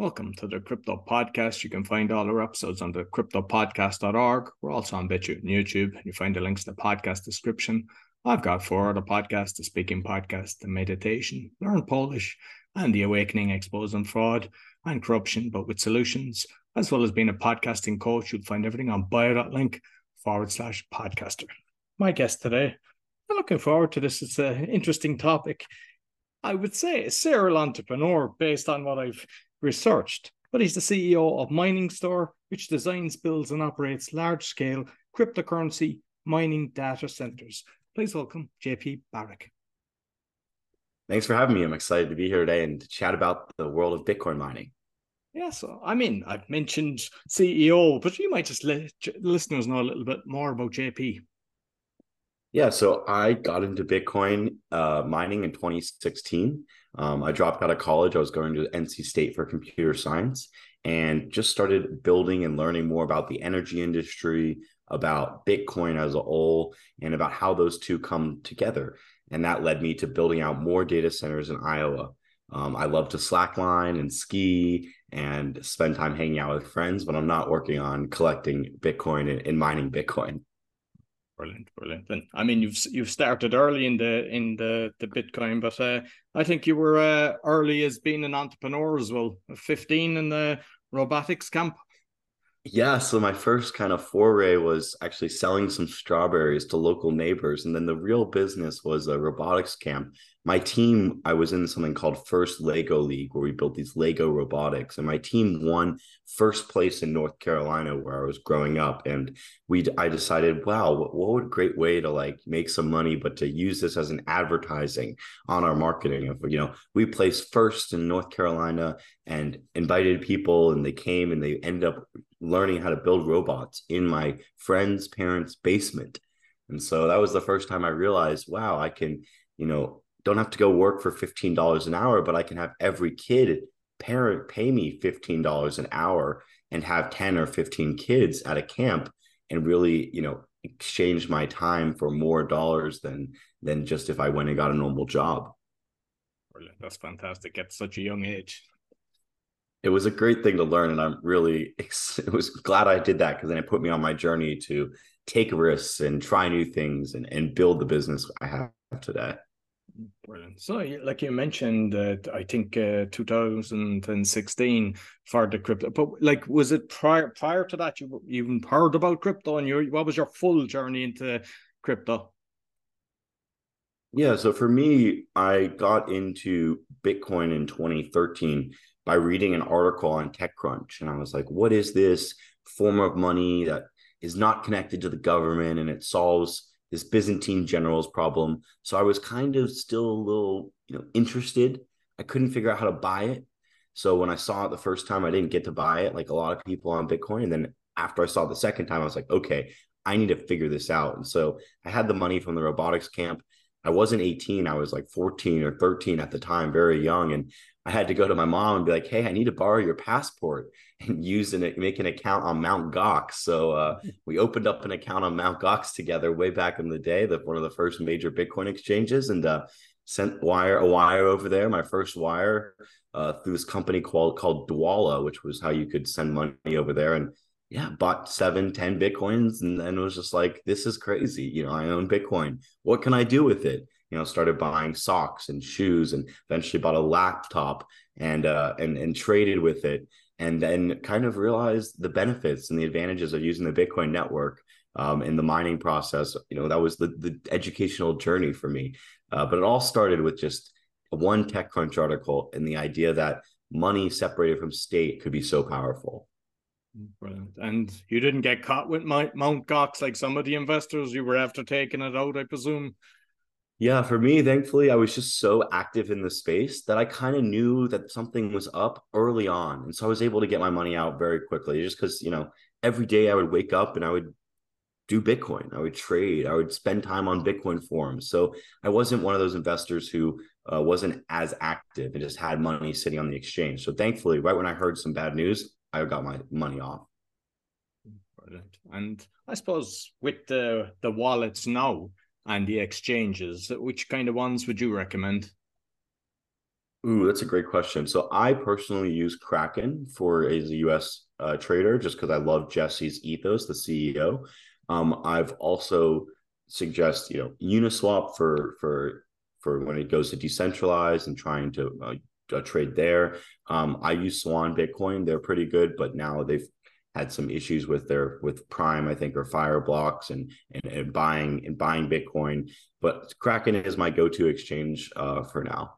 Welcome to the Crypto Podcast. You can find all our episodes on the cryptopodcast.org. We're also on BitChute and YouTube. You find the links in the podcast description. I've got four other podcasts the Speaking Podcast, the Meditation, Learn Polish, and the Awakening Exposing Fraud and Corruption, but with solutions, as well as being a podcasting coach. You'll find everything on bio.link forward slash podcaster. My guest today, I'm looking forward to this. It's an interesting topic. I would say a serial entrepreneur based on what I've researched, but he's the CEO of Mining Store, which designs, builds, and operates large scale cryptocurrency mining data centers. Please welcome JP Baric. Thanks for having me. I'm excited to be here today and to chat about the world of Bitcoin mining. Yeah, so I mean, I've mentioned CEO, but you might just let listeners know a little bit more about JP. Yeah, so I got into Bitcoin uh, mining in 2016. Um, I dropped out of college. I was going to NC State for computer science and just started building and learning more about the energy industry, about Bitcoin as a whole, and about how those two come together. And that led me to building out more data centers in Iowa. Um, I love to slackline and ski and spend time hanging out with friends, but I'm not working on collecting Bitcoin and, and mining Bitcoin. Brilliant, brilliant. And I mean, you've you've started early in the in the the Bitcoin, but uh, I think you were uh, early as being an entrepreneur as well. Fifteen in the robotics camp. Yeah, so my first kind of foray was actually selling some strawberries to local neighbors, and then the real business was a robotics camp my team, I was in something called First Lego League where we built these Lego robotics, and my team won first place in North Carolina where I was growing up. And we, I decided, wow, what, what a great way to like make some money, but to use this as an advertising on our marketing. If you know, we placed first in North Carolina and invited people, and they came and they ended up learning how to build robots in my friend's parents' basement. And so that was the first time I realized, wow, I can, you know, don't have to go work for $15 an hour, but I can have every kid parent pay me $15 an hour and have 10 or 15 kids at a camp and really, you know, exchange my time for more dollars than than just if I went and got a normal job. Brilliant. That's fantastic at such a young age. It was a great thing to learn, and I'm really it was glad I did that because then it put me on my journey to take risks and try new things and, and build the business I have today. Brilliant. So, like you mentioned, uh, I think uh, 2016 for the crypto, but like, was it prior prior to that you even heard about crypto, and your what was your full journey into crypto? Yeah, so for me, I got into Bitcoin in 2013 by reading an article on TechCrunch, and I was like, "What is this form of money that is not connected to the government and it solves?" This Byzantine generals problem. So I was kind of still a little, you know, interested. I couldn't figure out how to buy it. So when I saw it the first time, I didn't get to buy it like a lot of people on Bitcoin. And then after I saw it the second time, I was like, okay, I need to figure this out. And so I had the money from the robotics camp. I wasn't 18, I was like 14 or 13 at the time, very young. And I had to go to my mom and be like, "Hey, I need to borrow your passport and use an make an account on Mount Gox." So uh, we opened up an account on Mount Gox together way back in the day, that one of the first major Bitcoin exchanges, and uh, sent wire a wire over there. My first wire uh, through this company called called Dwolla, which was how you could send money over there, and yeah, bought seven, ten bitcoins, and then was just like, "This is crazy." You know, I own Bitcoin. What can I do with it? you know started buying socks and shoes and eventually bought a laptop and uh and and traded with it and then kind of realized the benefits and the advantages of using the bitcoin network um, in the mining process you know that was the the educational journey for me uh, but it all started with just one techcrunch article and the idea that money separated from state could be so powerful Brilliant. And you didn't get caught with Mount Gox like some of the investors. You were after taking it out, I presume. Yeah, for me, thankfully, I was just so active in the space that I kind of knew that something was up early on. And so I was able to get my money out very quickly just because, you know, every day I would wake up and I would do Bitcoin. I would trade. I would spend time on Bitcoin forums. So I wasn't one of those investors who uh, wasn't as active and just had money sitting on the exchange. So thankfully, right when I heard some bad news, I got my money off. Brilliant. And I suppose with the the wallets now, and the exchanges. Which kind of ones would you recommend? Ooh, that's a great question. So I personally use Kraken for as a US uh, trader just because I love Jesse's ethos, the CEO. Um, I've also suggest you know Uniswap for for for when it goes to decentralized and trying to uh, uh, trade there. Um, I use Swan Bitcoin; they're pretty good, but now they've had some issues with their with Prime, I think, or Fireblocks and and, and buying and buying Bitcoin. But Kraken is my go-to exchange uh, for now.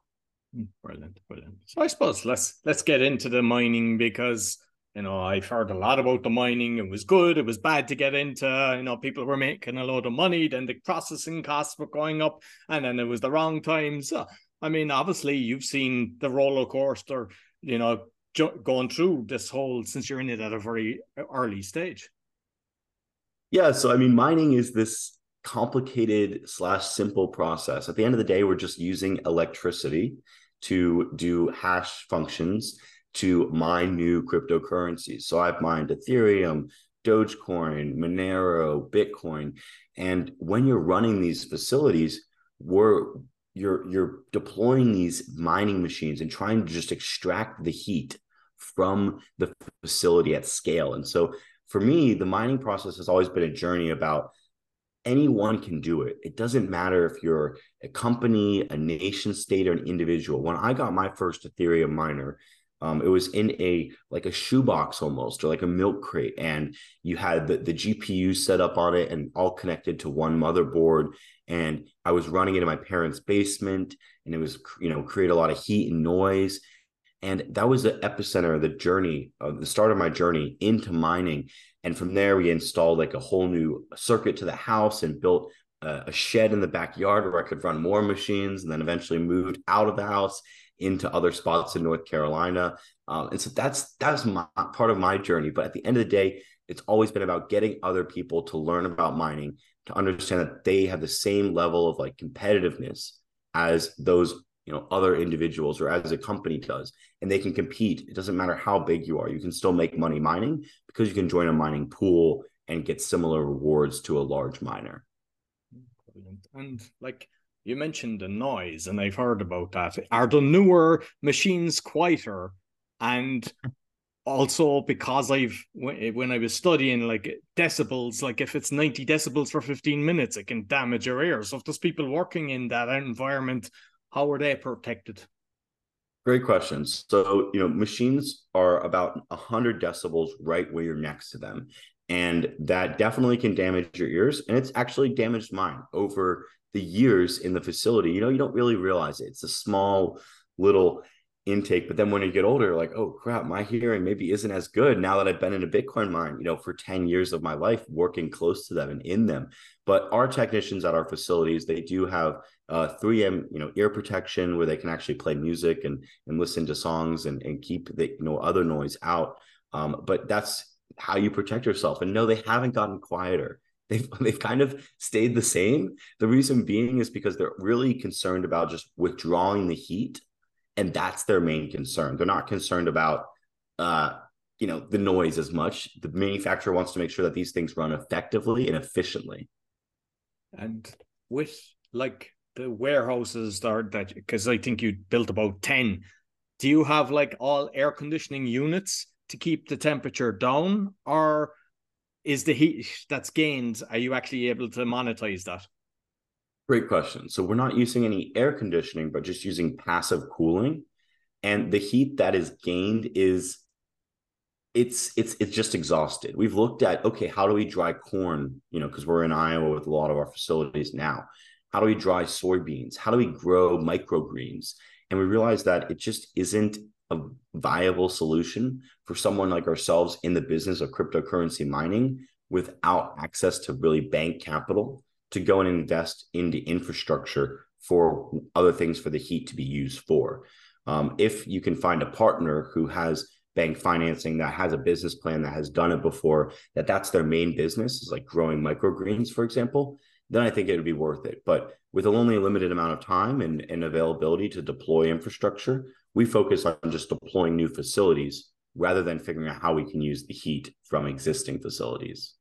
Hmm, brilliant, brilliant. So I suppose let's let's get into the mining because you know I've heard a lot about the mining. It was good. It was bad to get into. You know, people were making a lot of money. Then the processing costs were going up, and then it was the wrong time. So I mean, obviously, you've seen the roller coaster. You know, going through this whole since you're in it at a very early stage? Yeah, so I mean, mining is this complicated slash simple process. At the end of the day, we're just using electricity to do hash functions to mine new cryptocurrencies. So I've mined Ethereum, Dogecoin, Monero, Bitcoin, and when you're running these facilities, we're you're you're deploying these mining machines and trying to just extract the heat from the facility at scale. And so for me, the mining process has always been a journey about anyone can do it. It doesn't matter if you're a company, a nation state, or an individual. When I got my first Ethereum miner, um, it was in a like a shoebox almost, or like a milk crate, and you had the, the GPU set up on it and all connected to one motherboard. And I was running it in my parents' basement, and it was you know create a lot of heat and noise. And that was the epicenter of the journey, of the start of my journey into mining. And from there, we installed like a whole new circuit to the house and built a, a shed in the backyard where I could run more machines. And then eventually moved out of the house into other spots in North Carolina. Um, and so that's that's my part of my journey. But at the end of the day, it's always been about getting other people to learn about mining, to understand that they have the same level of like competitiveness as those you know other individuals or as a company does and they can compete it doesn't matter how big you are you can still make money mining because you can join a mining pool and get similar rewards to a large miner Brilliant. and like you mentioned the noise and i've heard about that are the newer machines quieter and also because I've when I was studying like decibels, like if it's 90 decibels for 15 minutes, it can damage your ears. So if there's people working in that environment how are they protected? Great questions. So, you know, machines are about 100 decibels right where you're next to them. And that definitely can damage your ears. And it's actually damaged mine over the years in the facility. You know, you don't really realize it. It's a small little intake. But then when you get older, like, oh crap, my hearing maybe isn't as good now that I've been in a Bitcoin mine, you know, for 10 years of my life working close to them and in them. But our technicians at our facilities, they do have uh, 3M, you know, ear protection where they can actually play music and and listen to songs and, and keep the you know other noise out. Um, but that's how you protect yourself. And no, they haven't gotten quieter. They've, they've kind of stayed the same. The reason being is because they're really concerned about just withdrawing the heat and that's their main concern. They're not concerned about uh, you know the noise as much. The manufacturer wants to make sure that these things run effectively and efficiently. And with like the warehouses that that because I think you built about ten. Do you have like all air conditioning units to keep the temperature down, or is the heat that's gained? Are you actually able to monetize that? Great question. So we're not using any air conditioning, but just using passive cooling. And the heat that is gained is it's it's it's just exhausted. We've looked at okay, how do we dry corn? You know, because we're in Iowa with a lot of our facilities now. How do we dry soybeans? How do we grow microgreens? And we realized that it just isn't a viable solution for someone like ourselves in the business of cryptocurrency mining without access to really bank capital to go and invest into infrastructure for other things for the heat to be used for. Um, if you can find a partner who has bank financing that has a business plan that has done it before, that that's their main business is like growing microgreens, for example, then I think it would be worth it. But with only a limited amount of time and, and availability to deploy infrastructure, we focus on just deploying new facilities rather than figuring out how we can use the heat from existing facilities.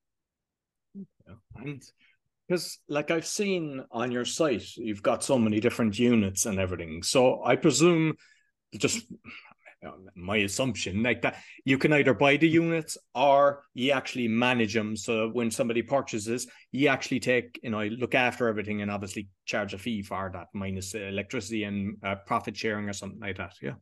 Because, like I've seen on your site, you've got so many different units and everything. So I presume just my assumption. Like that you can either buy the units or you actually manage them so when somebody purchases you actually take you know look after everything and obviously charge a fee for that minus electricity and uh, profit sharing or something like that yeah.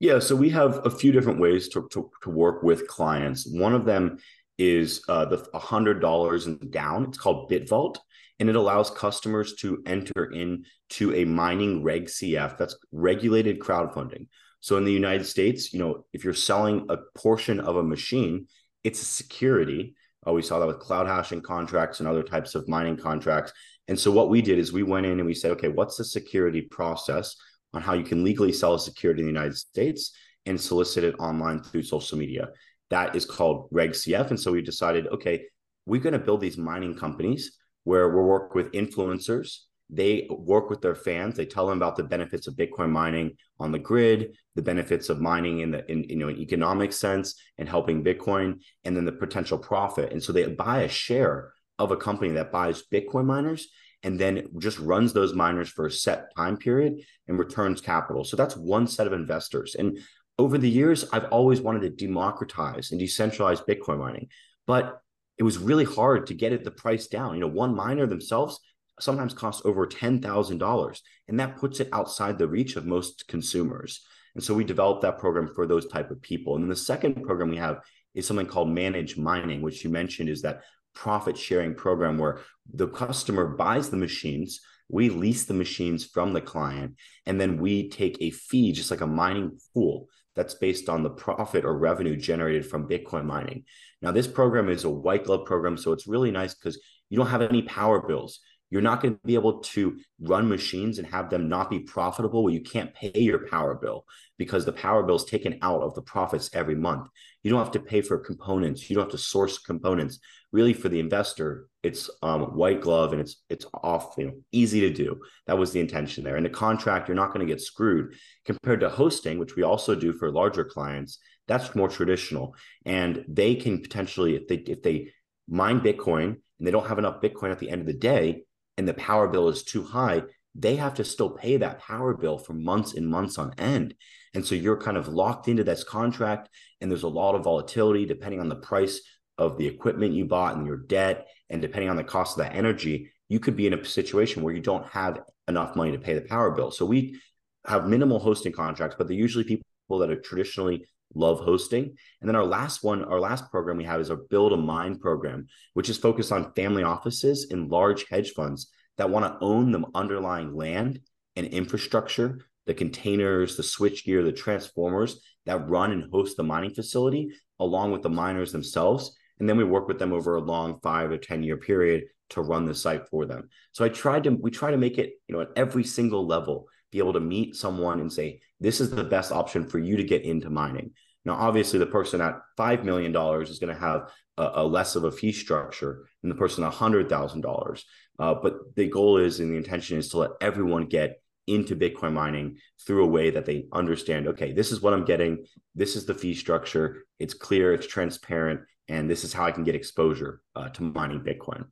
Yeah so we have a few different ways to, to, to work with clients. One of them is uh, the $100 and down. It's called bitvault and it allows customers to enter into a mining reg cf that's regulated crowdfunding so in the United States, you know, if you're selling a portion of a machine, it's a security. Uh, we saw that with cloud hashing contracts and other types of mining contracts. And so what we did is we went in and we said, okay, what's the security process on how you can legally sell a security in the United States and solicit it online through social media? That is called Reg CF. And so we decided, okay, we're going to build these mining companies where we'll work with influencers they work with their fans. They tell them about the benefits of bitcoin mining on the grid the benefits of mining in the in you know an economic sense and helping bitcoin and then the potential profit. And so they buy a share of a company that buys bitcoin miners and then just runs those miners for a set time period and returns capital. So that's one set of investors. And over the years i've always wanted to democratize and decentralize bitcoin mining but it was really hard to get it the price down. You know one miner themselves sometimes costs over $10,000. And that puts it outside the reach of most consumers. And so we developed that program for those type of people. And then the second program we have is something called managed Mining, which you mentioned is that profit sharing program where the customer buys the machines, we lease the machines from the client, and then we take a fee, just like a mining pool that's based on the profit or revenue generated from Bitcoin mining. Now, this program is a white glove program, so it's really nice because you don't have any power bills you're not going to be able to run machines and have them not be profitable where you can't pay your power bill because the power bill is taken out of the profits every month. You don't have to pay for components. You don't have to source components. Really, for the investor, it's um, white glove and it's it's off, you know, easy to do. That was the intention there. And the contract, you're not going to get screwed compared to hosting, which we also do for larger clients. That's more traditional, and they can potentially, if they if they mine Bitcoin and they don't have enough Bitcoin at the end of the day, and the power bill is too high, they have to still pay that power bill for months and months on end. And so you're kind of locked into this contract, and there's a lot of volatility depending on the price of the equipment you bought and your debt, and depending on the cost of that energy, you could be in a situation where you don't have enough money to pay the power bill. So we have minimal hosting contracts, but they're usually people that are traditionally love hosting. And then our last one, our last program we have is our Build a Mine program, which is focused on family offices and large hedge funds that want to own the underlying land and infrastructure, the containers, the switchgear, the transformers that run and host the mining facility, along with the miners themselves. And then we work with them over a long five or 10 year period to run the site for them. So I tried to, we try to make it, you know, at every single level, be able to meet someone and say, this is the best option for you to get into mining. Now, obviously, the person at $5 million is going to have a, a, less of a fee structure than the person at $100,000. Uh, but the goal is and the intention is to let everyone get into Bitcoin mining through a way that they understand okay, this is what I'm getting. This is the fee structure. It's clear, it's transparent, and this is how I can get exposure uh, to mining Bitcoin.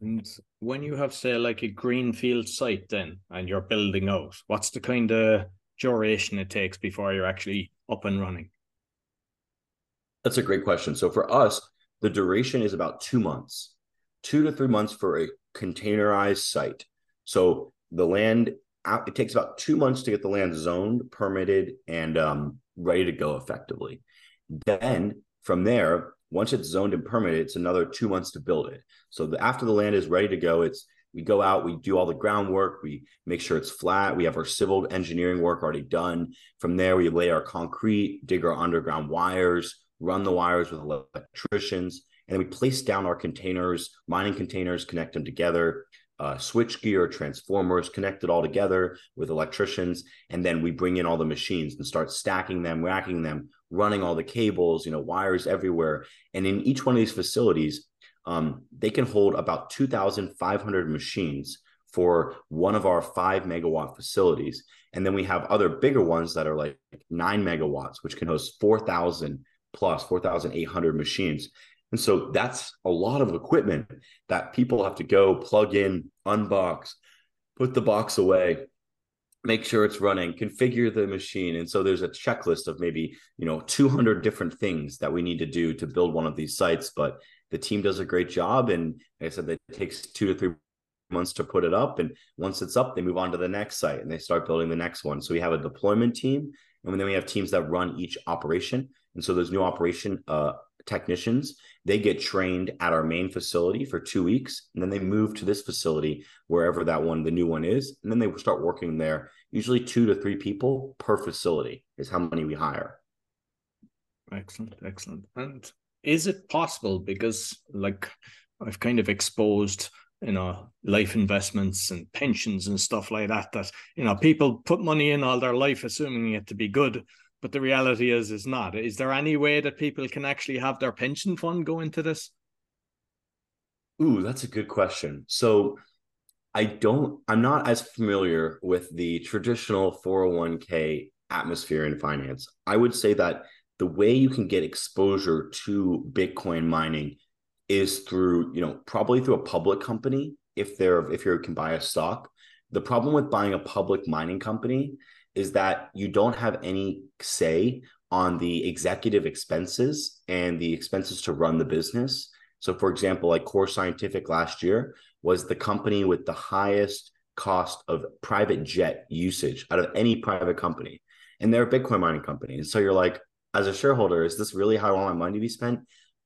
And when you have, say, like a greenfield site, then and you're building out, what's the kind of duration it takes before you're actually up and running? That's a great question. So for us, the duration is about two months, two to three months for a containerized site. So the land, out, it takes about two months to get the land zoned, permitted, and um, ready to go effectively. Then from there, once it's zoned and permitted, it's another two months to build it. So the, after the land is ready to go, it's we go out, we do all the groundwork, we make sure it's flat. We have our civil engineering work already done. From there, we lay our concrete, dig our underground wires, run the wires with electricians, and then we place down our containers, mining containers, connect them together, uh, switch gear, transformers, connect it all together with electricians, and then we bring in all the machines and start stacking them, racking them, running all the cables, you know, wires everywhere. And in each one of these facilities, um, they can hold about 2,500 machines for one of our five megawatt facilities. And then we have other bigger ones that are like nine megawatts, which can host 4,000 plus 4,800 machines. And so that's a lot of equipment that people have to go plug in, unbox, put the box away, make sure it's running, configure the machine. And so there's a checklist of maybe, you know, 200 different things that we need to do to build one of these sites. But the team does a great job. And like I said, it takes two to three months to put it up. And once it's up, they move on to the next site and they start building the next one. So we have a deployment team. And then we have teams that run each operation. And so those new operation uh, technicians they get trained at our main facility for two weeks and then they move to this facility wherever that one the new one is and then they start working there usually two to three people per facility is how many we hire excellent excellent and is it possible because like i've kind of exposed you know life investments and pensions and stuff like that that you know people put money in all their life assuming it to be good but the reality is is not. Is there any way that people can actually have their pension fund go into this? Ooh, that's a good question. So I don't I'm not as familiar with the traditional 401k atmosphere in finance. I would say that the way you can get exposure to Bitcoin mining is through, you know, probably through a public company if they're if you can buy a stock. The problem with buying a public mining company is that you don't have any say on the executive expenses and the expenses to run the business. So, for example, like Core Scientific last year was the company with the highest cost of private jet usage out of any private company. And they're a Bitcoin mining company. And so you're like, as a shareholder, is this really how I want my money to be spent?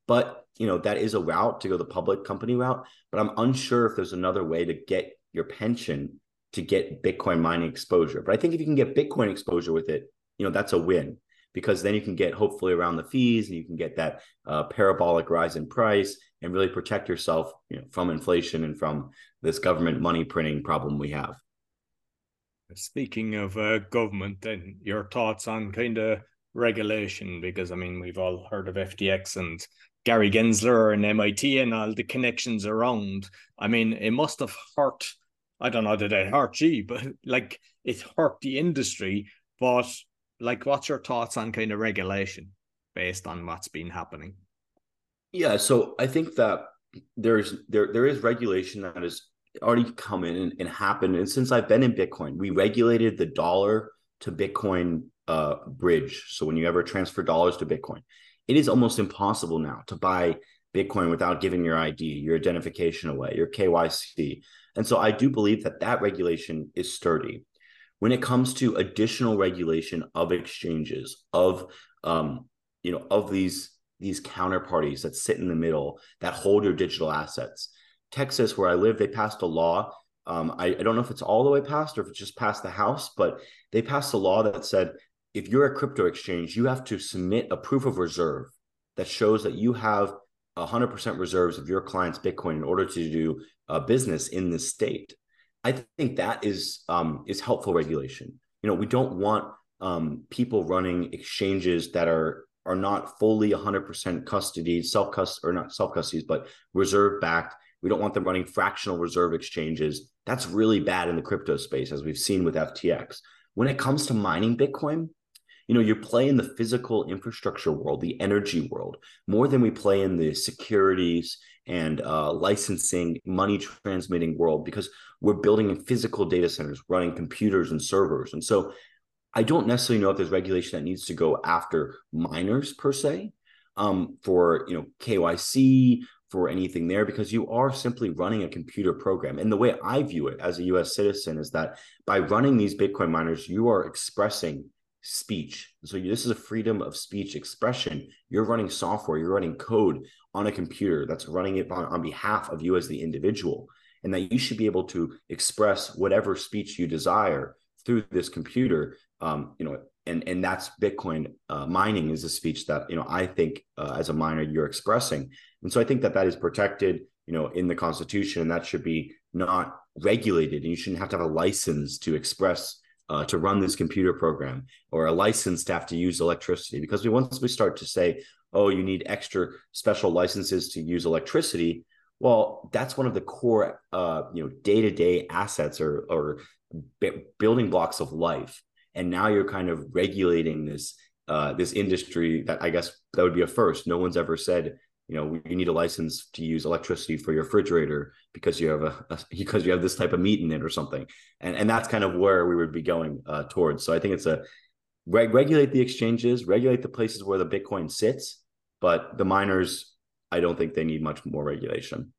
But you know, that is a route to go the public company route. But I'm unsure if there's another way to get your pension to get Bitcoin mining exposure. But I think if you can get Bitcoin exposure with it, you know, that's a win because then you can get hopefully around the fees and you can get that uh, parabolic rise in price and really protect yourself you know, from inflation and from this government money printing problem we have. Speaking of uh, government, then your thoughts on kind of regulation, because I mean, we've all heard of FTX and Gary Gensler and MIT and all the connections around. I mean, it must have hurt I don't know did it hurt G, but like it hurt the industry. But like, what's your thoughts on kind of regulation based on what's been happening? Yeah, so I think that there's there there is regulation that has already come in and, and happened. And since I've been in Bitcoin, we regulated the dollar to Bitcoin uh, bridge. So when you ever transfer dollars to Bitcoin, it is almost impossible now to buy Bitcoin without giving your ID, your identification away, your KYC. And so I do believe that that regulation is sturdy. When it comes to additional regulation of exchanges, of um, you know, of these these counterparties that sit in the middle that hold your digital assets. Texas, where I live, they passed a law. Um, I, I don't know if it's all the way passed or if it's just passed the House, but they passed a law that said if you're a crypto exchange, you have to submit a proof of reserve that shows that you have 100% reserves of your client's Bitcoin in order to do uh, business in the state. I think that is um, is helpful regulation. You know, we don't want um, people running exchanges that are are not fully 100% custody, self custody or not self custody, but reserve backed. We don't want them running fractional reserve exchanges. That's really bad in the crypto space, as we've seen with FTX. When it comes to mining Bitcoin, you know, you play in the physical infrastructure world, the energy world, more than we play in the securities and uh, licensing, money transmitting world because we're building in physical data centers, running computers and servers. And so I don't necessarily know if there's regulation that needs to go after miners per se um, for, you know, KYC, for anything there because you are simply running a computer program. And the way I view it as a US citizen is that by running these Bitcoin miners, you are expressing speech. So this is a freedom of speech expression. You're running software, you're running code on a computer that's running it on, on behalf of you as the individual, and that you should be able to express whatever speech you desire through this computer. Um, you know, and and that's Bitcoin uh, mining is a speech that you know I think uh, as a miner you're expressing, and so I think that that is protected, you know, in the Constitution, and that should be not regulated, and you shouldn't have to have a license to express uh, to run this computer program or a license to have to use electricity. Because we once we start to say oh you need extra special licenses to use electricity well that's one of the core uh, you know day-to-day assets or or b- building blocks of life. And now you're kind of regulating this uh, this industry that i guess that would be a first. No one's ever said you know you need a license to use electricity for your refrigerator because you have a, a because you have this type of meat in it or something. And and that's kind of where we would be going uh, towards. So i think it's a reg- regulate the exchanges regulate the places where the bitcoin sits but the miners i don't think they need much more regulation.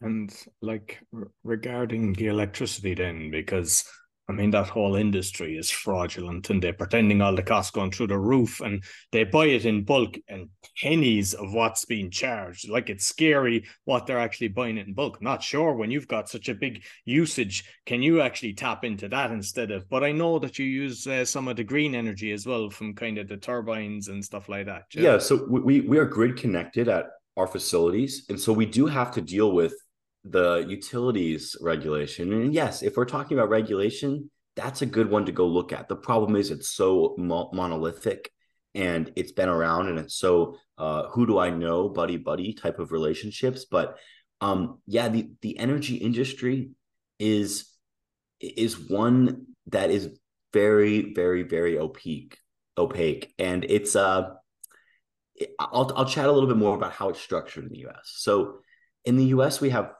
And like regarding the electricity then because I mean, that whole industry is fraudulent and they're pretending all the costs going through the roof and they buy it in bulk and pennies of what's being charged. Like it's scary what they're actually buying it in bulk. not sure when you've got such a big usage, can you actually tap into that instead of? But I know that you use uh, some of the green energy as well from kind of the turbines and stuff like that. Yeah. So we, we are grid connected at our facilities. And so we do have to deal with the utilities regulation. And yes, if we're talking about regulation, that's a good one to go look at. The problem is it's so mo- monolithic and it's been around and it's so uh, who do I know, buddy buddy type of relationships. But um, yeah, the the energy industry is is one that is very very very opaque opaque and it's uh I'll I'll chat a little bit more about how it's structured in the US. So in the US we have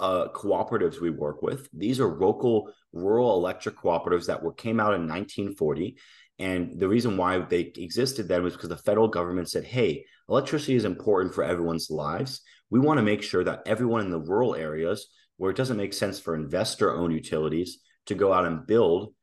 uh, cooperatives we work with. These are local rural electric cooperatives that were came out in 1940. And the reason why they existed then was because the federal government said, hey, electricity is important for everyone's lives. We want to make sure that everyone in the rural areas where it doesn't make sense for investor owned utilities to go out and build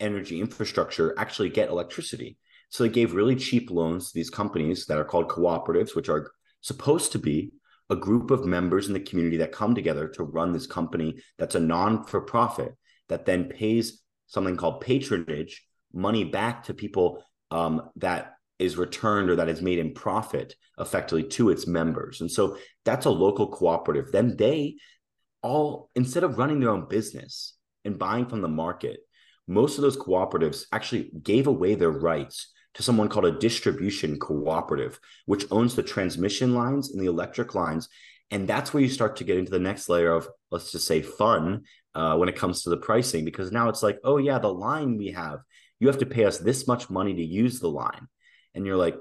energy infrastructure actually get electricity. So they gave really cheap loans to these companies that are called cooperatives, which are supposed to be a group of members in the community that come together to run this company that's a non for profit that then pays something called patronage money back to people um, that is returned or that is made in profit effectively to its members. And so that's a local cooperative. Then they all, instead of running their own business and buying from the market, most of those cooperatives actually gave away their rights to someone called a distribution cooperative, which owns the transmission lines and the electric lines. And that's where you start to get into the next layer of, let's just say, fun uh, when it comes to the pricing, because now it's like, oh, yeah, the line we have, you have to pay us this much money to use the line. And you're like,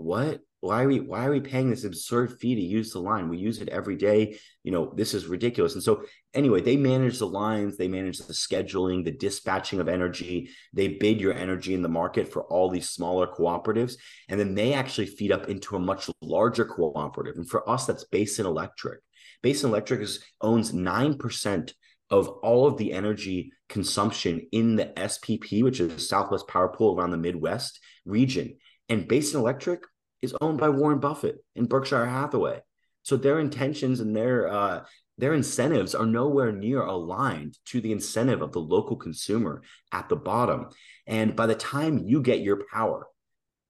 what? why are we why are we paying this absurd fee to use the line? We use it every day. You know this is ridiculous. And so anyway they manage the lines they manage the scheduling the dispatching of energy. They bid your energy in the market for all these smaller cooperatives. And then they actually feed up into a much larger cooperative. And for us that's basin electric. Basin electric is, owns 9% of all of the energy consumption in the spp which is southwest power pool around the midwest region. And basin electric is owned by Warren Buffett and Berkshire Hathaway. So their intentions and their uh, their incentives are nowhere near aligned to the incentive of the local consumer at the bottom. And by the time you get your power,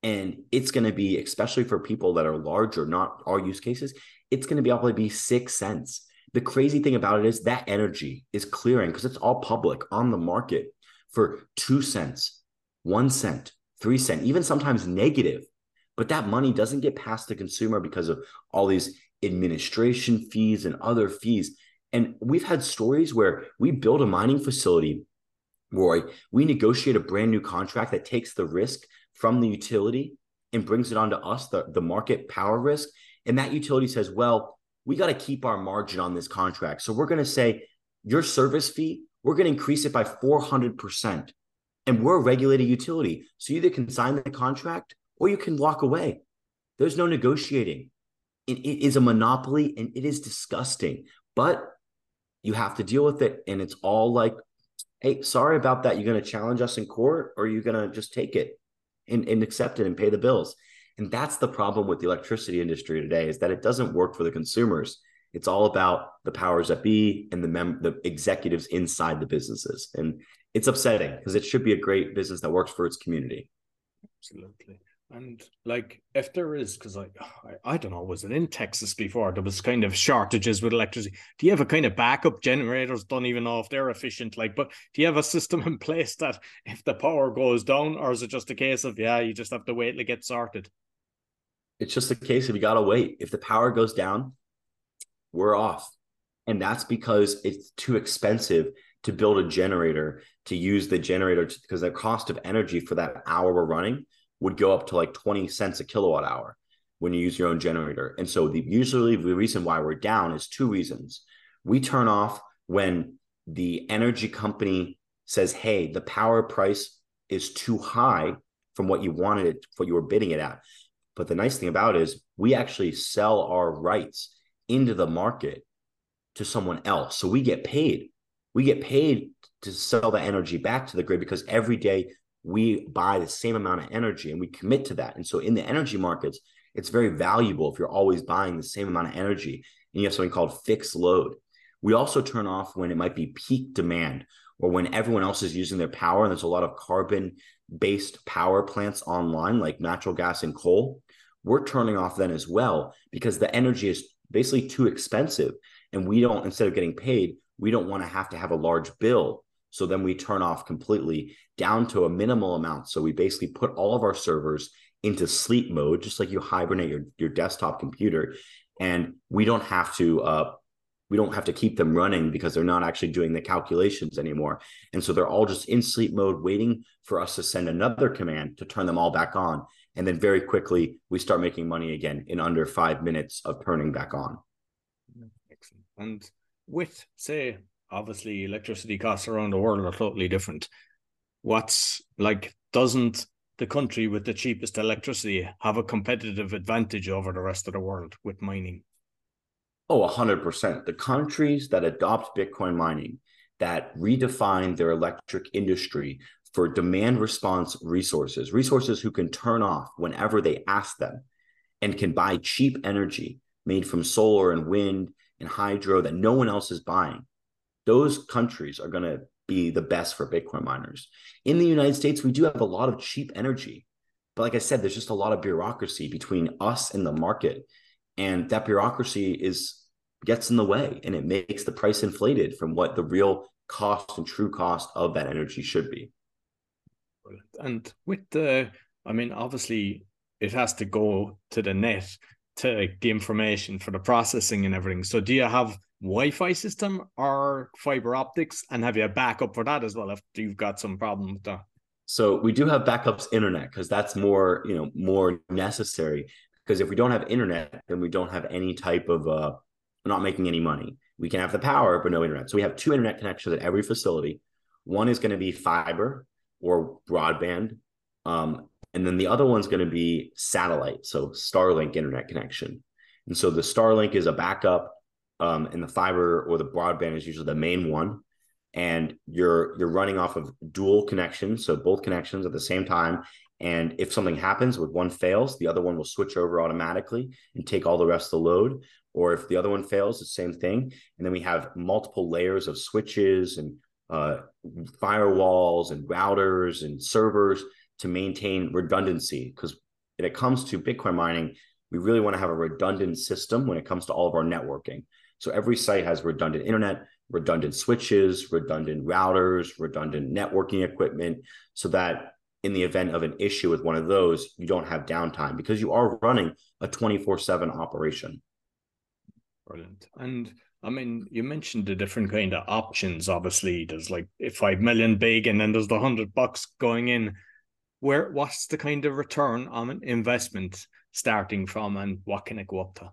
and it's going to be, especially for people that are larger, not our use cases, it's going to be probably be six cents. The crazy thing about it is that energy is clearing because it's all public on the market for two cents, one cent, three cent, even sometimes negative but that money doesn't get past the consumer because of all these administration fees and other fees. And we've had stories where we build a mining facility, Roy, we negotiate a brand new contract that takes the risk from the utility and brings it onto us, the, the market power risk. And that utility says, well, we got to keep our margin on this contract. So we're going to say your service fee, we're going to increase it by 400%. And we're a regulated utility. So you either can sign the contract or you can walk away. There's no negotiating. It, it is a monopoly and it is disgusting, but you have to deal with it. And it's all like, hey, sorry about that. You're going to challenge us in court or you're going to just take it and, and accept it and pay the bills. And that's the problem with the electricity industry today is that it doesn't work for the consumers. It's all about the powers that be and the mem- the executives inside the businesses. And it's upsetting because it should be a great business that works for its community. Absolutely. And like, if there is, because I, I, don't know, was it in Texas before? There was kind of shortages with electricity. Do you have a kind of backup generators? Don't even know if they're efficient. Like, but do you have a system in place that if the power goes down, or is it just a case of yeah, you just have to wait to get sorted? It's just a case of you got to wait. If the power goes down, we're off, and that's because it's too expensive to build a generator to use the generator because the cost of energy for that hour we're running would go up to like 20 cents a kilowatt hour. when you use your own generator. And so the usually the reason why we're down is two reasons. We turn off when the energy company says, "Hey, the power price is too high from what you wanted it, what you were bidding it at." But the nice thing about it is we actually sell our rights into the market to someone else. So we get paid. We get paid to sell the energy back to the grid because every day we buy the same amount of energy and we commit to that. And so in the energy markets, it's very valuable if you're always buying the same amount of energy and you have something called fixed load. We also turn off when it might be peak demand or when everyone else is using their power and there's a lot of carbon based power plants online like natural gas and coal. We're turning off then as well because the energy is basically too expensive and we don't instead of getting paid, we don't want to have to have a large bill so then we turn off completely down to a minimal amount. So we basically put all of our servers into sleep mode, just like you hibernate your, your desktop computer. And we don't have to uh, we don't have to keep them running because they're not actually doing the calculations anymore. And so they're all just in sleep mode, waiting for us to send another command to turn them all back on. And then very quickly we start making money again in under five minutes of turning back on. Excellent. And with say obviously electricity costs around the world are totally different. What's like doesn't the country with the cheapest electricity have a competitive advantage over the rest of the world with mining? Oh, 100%. The countries that adopt Bitcoin mining, that redefine their electric industry for demand response resources, resources who can turn off whenever they ask them and can buy cheap energy made from solar and wind and hydro that no one else is buying those countries are going to be the best for Bitcoin miners. In the United States, we do have a lot of cheap energy. But like I said, there's just a lot of bureaucracy between us and the market. And that bureaucracy is gets in the way and it makes the price inflated from what the real cost and true cost of that energy should be. And with the, I mean, obviously it has to go to the net to the information for the processing and everything. So do you have Wi-Fi system or fiber optics, and have you a backup for that as well if you've got some problem with that? So we do have backups internet because that's more you know more necessary because if we don't have internet, then we don't have any type of uh, we're not making any money. We can have the power, but no internet. So we have two internet connections at every facility. One is going to be fiber or broadband, um, and then the other one's going to be satellite, so Starlink internet connection. And so the Starlink is a backup um, and the fiber or the broadband is usually the main one. And you're you're running off of dual connections so both connections at the same time. And if something happens with one fails the other one will switch over automatically and take all the rest of the load. Or if the other one fails the same thing. And then we have multiple layers of switches and uh, firewalls and routers and servers to maintain redundancy. Because when it comes to bitcoin mining we really want to have a redundant system when it comes to all of our networking so every site has redundant internet, redundant switches, redundant routers, redundant networking equipment, so that in the event of an issue with one of those, you don't have downtime because you are running a 24 7 operation. Brilliant. And I mean, you mentioned the different kind of options. Obviously, there's like five million big, and then there's the hundred bucks going in. Where what's the kind of return on an investment starting from, and what can it go up to?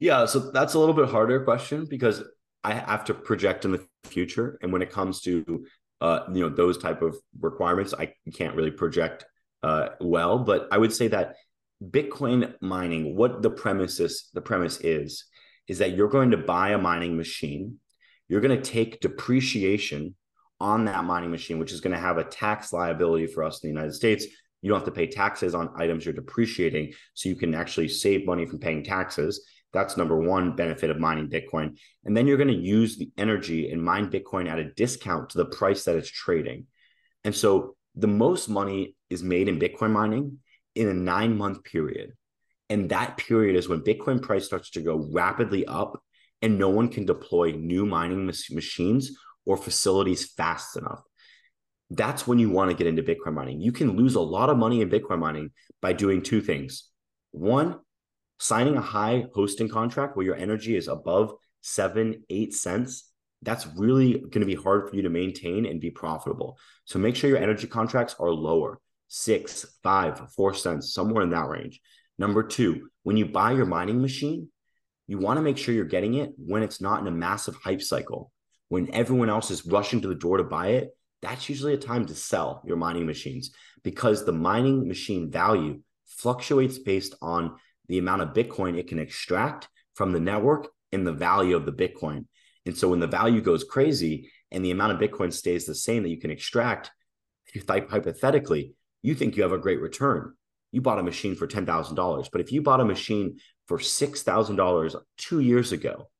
Yeah, so that's a little bit harder question because I have to project in the future, and when it comes to uh, you know those type of requirements, I can't really project uh, well. But I would say that Bitcoin mining, what the premise is, the premise is, is that you're going to buy a mining machine, you're going to take depreciation on that mining machine, which is going to have a tax liability for us in the United States. You don't have to pay taxes on items you're depreciating, so you can actually save money from paying taxes that's number one benefit of mining Bitcoin. And then you're going to use the energy and mine Bitcoin at a discount to the price that it's trading. And so the most money is made in Bitcoin mining in a nine month period. And that period is when Bitcoin price starts to go rapidly up and no one can deploy new mining machines or facilities fast enough. That's when you want to get into Bitcoin mining. You can lose a lot of money in Bitcoin mining by doing two things. One, signing a high hosting contract where your energy is above seven, eight cents, that's really going to be hard for you to maintain and be profitable. So make sure your energy contracts are lower, six, five, four cents, somewhere in that range. Number two, when you buy your mining machine, you want to make sure you're getting it when it's not in a massive hype cycle. When everyone else is rushing to the door to buy it, that's usually a time to sell your mining machines because the mining machine value fluctuates based on the amount of Bitcoin it can extract from the network and the value of the Bitcoin. And so when the value goes crazy and the amount of Bitcoin stays the same that you can extract, hypothetically, you think you have a great return. You bought a machine for $10,000. But if you bought a machine for $6,000 two years ago,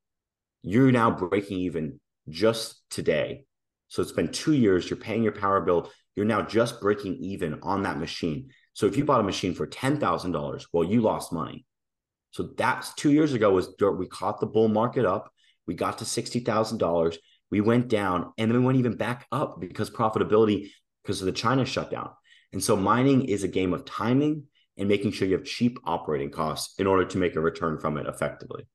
you're now breaking even just today. So it's been two years, you're paying your power bill, you're now just breaking even on that machine. So if you bought a machine for $10,000, well, you lost money. So that's two years ago was we caught the bull market up. We got to $60,000. We went down and then we went even back up because profitability, because of the China shutdown. And so mining is a game of timing and making sure you have cheap operating costs in order to make a return from it effectively.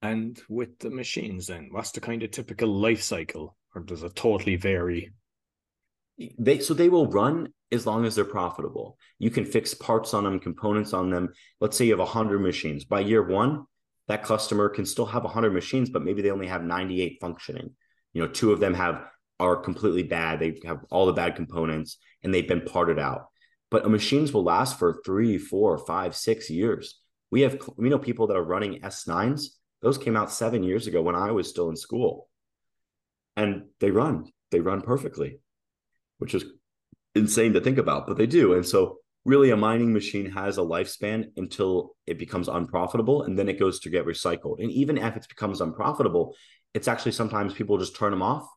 And with the machines, then, what's the kind of typical life cycle, or does it totally vary? They so they will run as long as they're profitable. You can fix parts on them, components on them. Let's say you have 100 machines. By year one, that customer can still have 100 machines, but maybe they only have 98 functioning. You know, two of them have are completely bad. They have all the bad components and they've been parted out. But machines will last for three, four, five, six years. We have we know people that are running S9s. Those came out seven years ago when I was still in school. And they run. They run perfectly, which is insane to think about, but they do. And so really a mining machine has a lifespan until it becomes unprofitable and then it goes to get recycled. And even if it becomes unprofitable, it's actually sometimes people just turn them off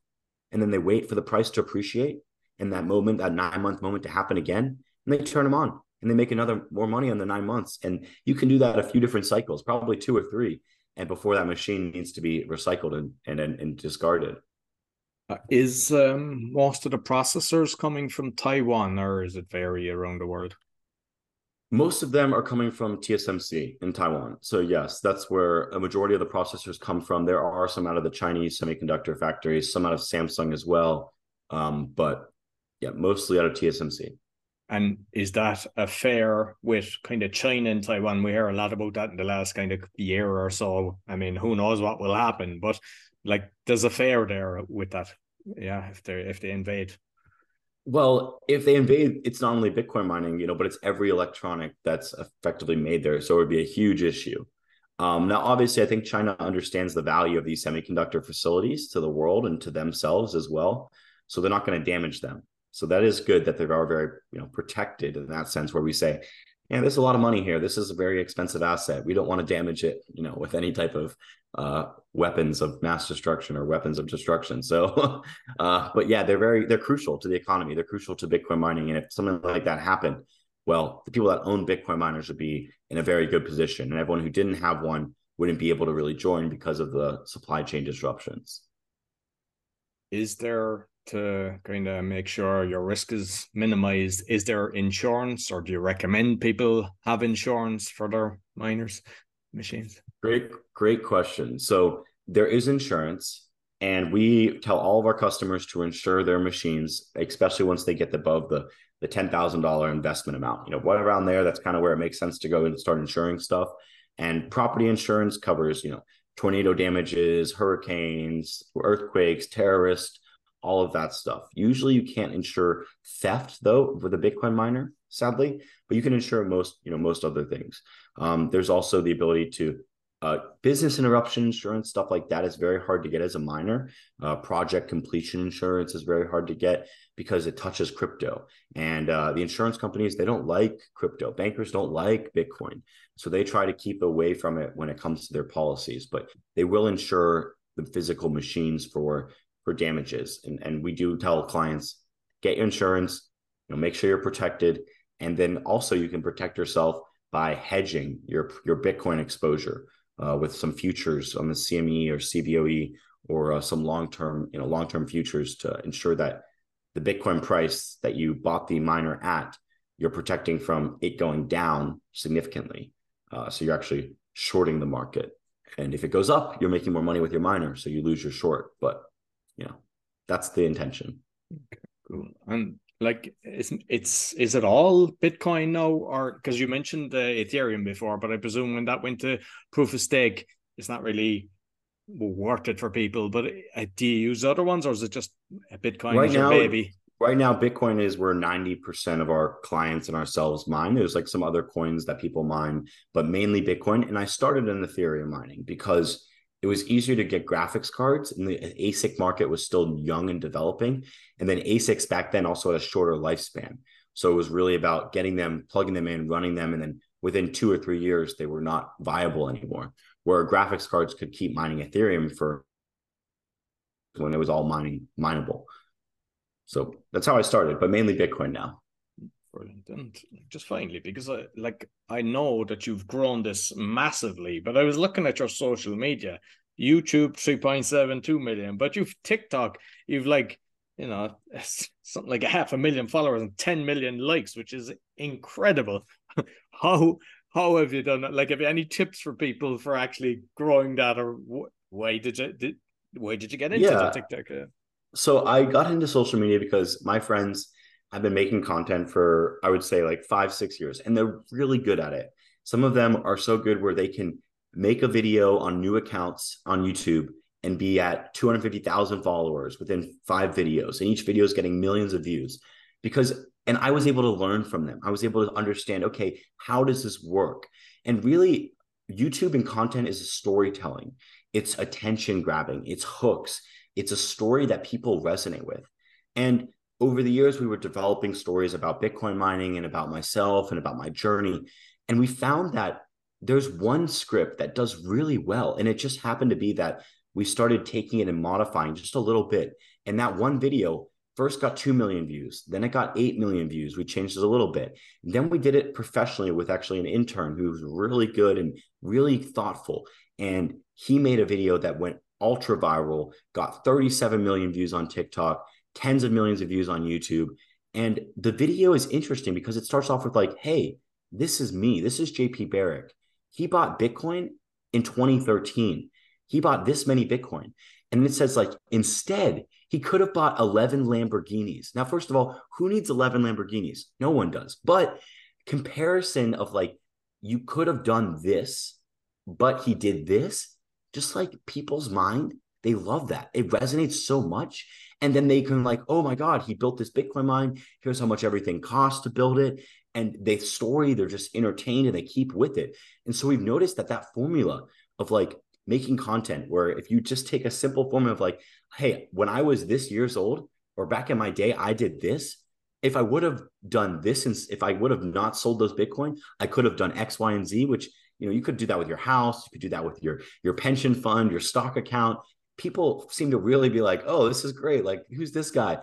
and then they wait for the price to appreciate and that moment, that nine month moment to happen again, and they turn them on and they make another more money on the nine months. And you can do that a few different cycles, probably two or three, and before that machine needs to be recycled and and, and discarded. Uh, is um, most of the processors coming from Taiwan, or is it vary around the world? Most of them are coming from TSMC in Taiwan. So yes, that's where a majority of the processors come from. There are some out of the Chinese semiconductor factories, some out of Samsung as well, um, but yeah, mostly out of TSMC. And is that a fair with kind of China and Taiwan? We hear a lot about that in the last kind of year or so. I mean, who knows what will happen, but like there's a fair there with that. Yeah, if they if they invade. Well, if they invade, it's not only Bitcoin mining, you know, but it's every electronic that's effectively made there. So it would be a huge issue. Um, now, obviously, I think China understands the value of these semiconductor facilities to the world and to themselves as well. So they're not going to damage them. So that is good that they are very, you know, protected in that sense, where we say, yeah, there's a lot of money here. This is a very expensive asset. We don't want to damage it, you know, with any type of uh, weapons of mass destruction or weapons of destruction. So, uh, but yeah, they're very they're crucial to the economy. They're crucial to Bitcoin mining. And if something like that happened, well, the people that own Bitcoin miners would be in a very good position, and everyone who didn't have one wouldn't be able to really join because of the supply chain disruptions. Is there to kind of make sure your risk is minimized? Is there insurance, or do you recommend people have insurance for their miners machines? Great, great question. So there is insurance, and we tell all of our customers to insure their machines, especially once they get above the the ten thousand dollar investment amount. You know, what around there, that's kind of where it makes sense to go and start insuring stuff. And property insurance covers, you know, tornado damages, hurricanes, earthquakes, terrorists, all of that stuff. Usually you can't insure theft though with a Bitcoin miner, sadly, but you can insure most, you know, most other things. Um, there's also the ability to uh, business interruption insurance, stuff like that is very hard to get as a miner. Uh, project completion insurance is very hard to get because it touches crypto. And uh, the insurance companies, they don't like crypto. Bankers don't like Bitcoin. So they try to keep away from it when it comes to their policies, but they will insure the physical machines for for damages. And, and we do tell clients get your insurance, you know, make sure you're protected. And then also you can protect yourself by hedging your, your Bitcoin exposure uh, with some futures on the CME or CBOE or uh, some long-term, you know, long-term futures to ensure that the Bitcoin price that you bought the miner at, you're protecting from it going down significantly. Uh, so you're actually shorting the market. And if it goes up, you're making more money with your miner. So you lose your short. But you know, that's the intention. Okay, cool. And like it's it's is it all Bitcoin now, or because you mentioned the Ethereum before, but I presume when that went to proof of stake, it's not really worth it for people. But uh, do you use other ones, or is it just Bitcoin right now, baby? Right now, Bitcoin is where ninety percent of our clients and ourselves mine. There's like some other coins that people mine, but mainly Bitcoin. And I started in Ethereum mining because it was easier to get graphics cards and the ASIC market was still young and developing. And then ASICs back then also had a shorter lifespan. So it was really about getting them, plugging them in, running them. And then within two or three years, they were not viable anymore. Where graphics cards could keep mining Ethereum for when it was all mining mineable. So that's how I started, but mainly Bitcoin now. Brilliant. And just finally, because I like I know that you've grown this massively, but I was looking at your social media, YouTube 3.72 million, but you've TikTok, you've like, you know, something like a half a million followers and 10 million likes, which is incredible. how how have you done that? Like, have you any tips for people for actually growing that, or why did you did why did you get into yeah. TikTok? Uh, so I got into social media because my friends have been making content for I would say like five six years, and they're really good at it. Some of them are so good where they can make a video on new accounts on YouTube and be at 250,000 followers within five videos, and each video is getting millions of views because and I was able to learn from them. I was able to understand, okay, how does this work? And really, YouTube and content is a storytelling, it's attention grabbing, it's hooks, it's a story that people resonate with. And over the years, we were developing stories about Bitcoin mining and about myself and about my journey. And we found that there's one script that does really well. And it just happened to be that we started taking it and modifying just a little bit. And that one video first got 2 million views then it got 8 million views we changed it a little bit then we did it professionally with actually an intern who was really good and really thoughtful and he made a video that went ultra viral got 37 million views on tiktok tens of millions of views on youtube and the video is interesting because it starts off with like hey this is me this is JP Baric he bought bitcoin in 2013 he bought this many bitcoin and it says like instead he could have bought 11 Lamborghinis. Now, first of all, who needs 11 Lamborghinis? No one does. But comparison of like, you could have done this, but he did this, just like people's mind, they love that. It resonates so much. And then they can, like, oh my God, he built this Bitcoin mine. Here's how much everything costs to build it. And they story, they're just entertained and they keep with it. And so we've noticed that that formula of like making content where if you just take a simple formula of like, hey, when I was this years old or back in my day, I did this. If I would have done this and if I would have not sold those Bitcoin, I could have done X, Y, and Z, which you know, you could do that with your house, you could do that with your your pension fund, your stock account. People seem to really be like, oh, this is great. Like, who's this guy?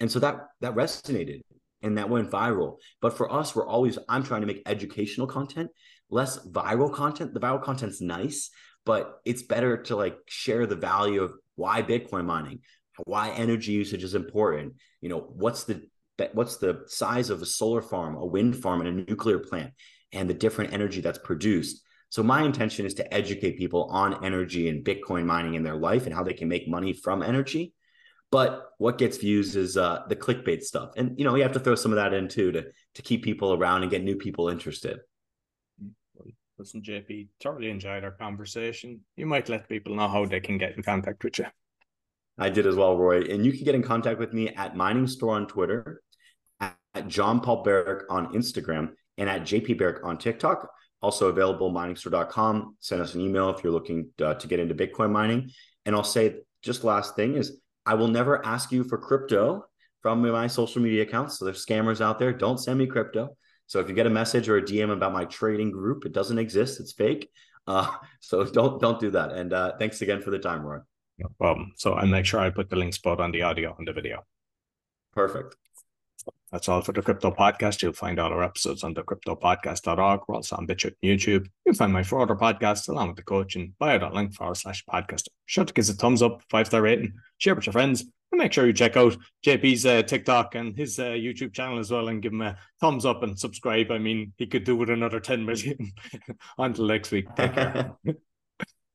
And so that that resonated and that went viral. But for us, we're always I'm trying to make educational content, less viral content. The viral content's nice, but it's better to like share the value of why Bitcoin mining, why energy usage is important. You know, what's the what's the size of a solar farm, a wind farm, and a nuclear plant, and the different energy that's produced. So my intention is to educate people on energy and Bitcoin mining in their life and how they can make money from energy. But what gets views is uh, the clickbait stuff, and you know you have to throw some of that in too to to keep people around and get new people interested. Listen, JP, thoroughly enjoyed our conversation. You might let people know how they can get in contact with you. I did as well, Roy. And you can get in contact with me at MiningStore on Twitter, at John Paul Baric on Instagram, and at JP Baric on TikTok. Also available miningstore.com. Send us an email if you're looking uh, to get into Bitcoin mining. And I'll say just last thing is I will never ask you for crypto from my social media accounts. So there's scammers out there. Don't send me crypto. So if you get a message or a DM about my trading group, it doesn't exist. It's fake. Uh, so don't don't do that. And uh, thanks again for the time, Roy. No problem. So I'll make sure I put the links both on the audio and the video. Perfect. That's all for the Crypto Podcast. You'll find all our episodes on the cryptopodcast.org. We're also on BitChute YouTube. You'll find my four other podcasts along with the coach coaching bio.link forward slash podcast. Sure to give us a thumbs up, five star rating, share with your friends, and make sure you check out JP's uh, TikTok and his uh, YouTube channel as well and give him a thumbs up and subscribe. I mean, he could do with another 10 million. Until next week. Take care.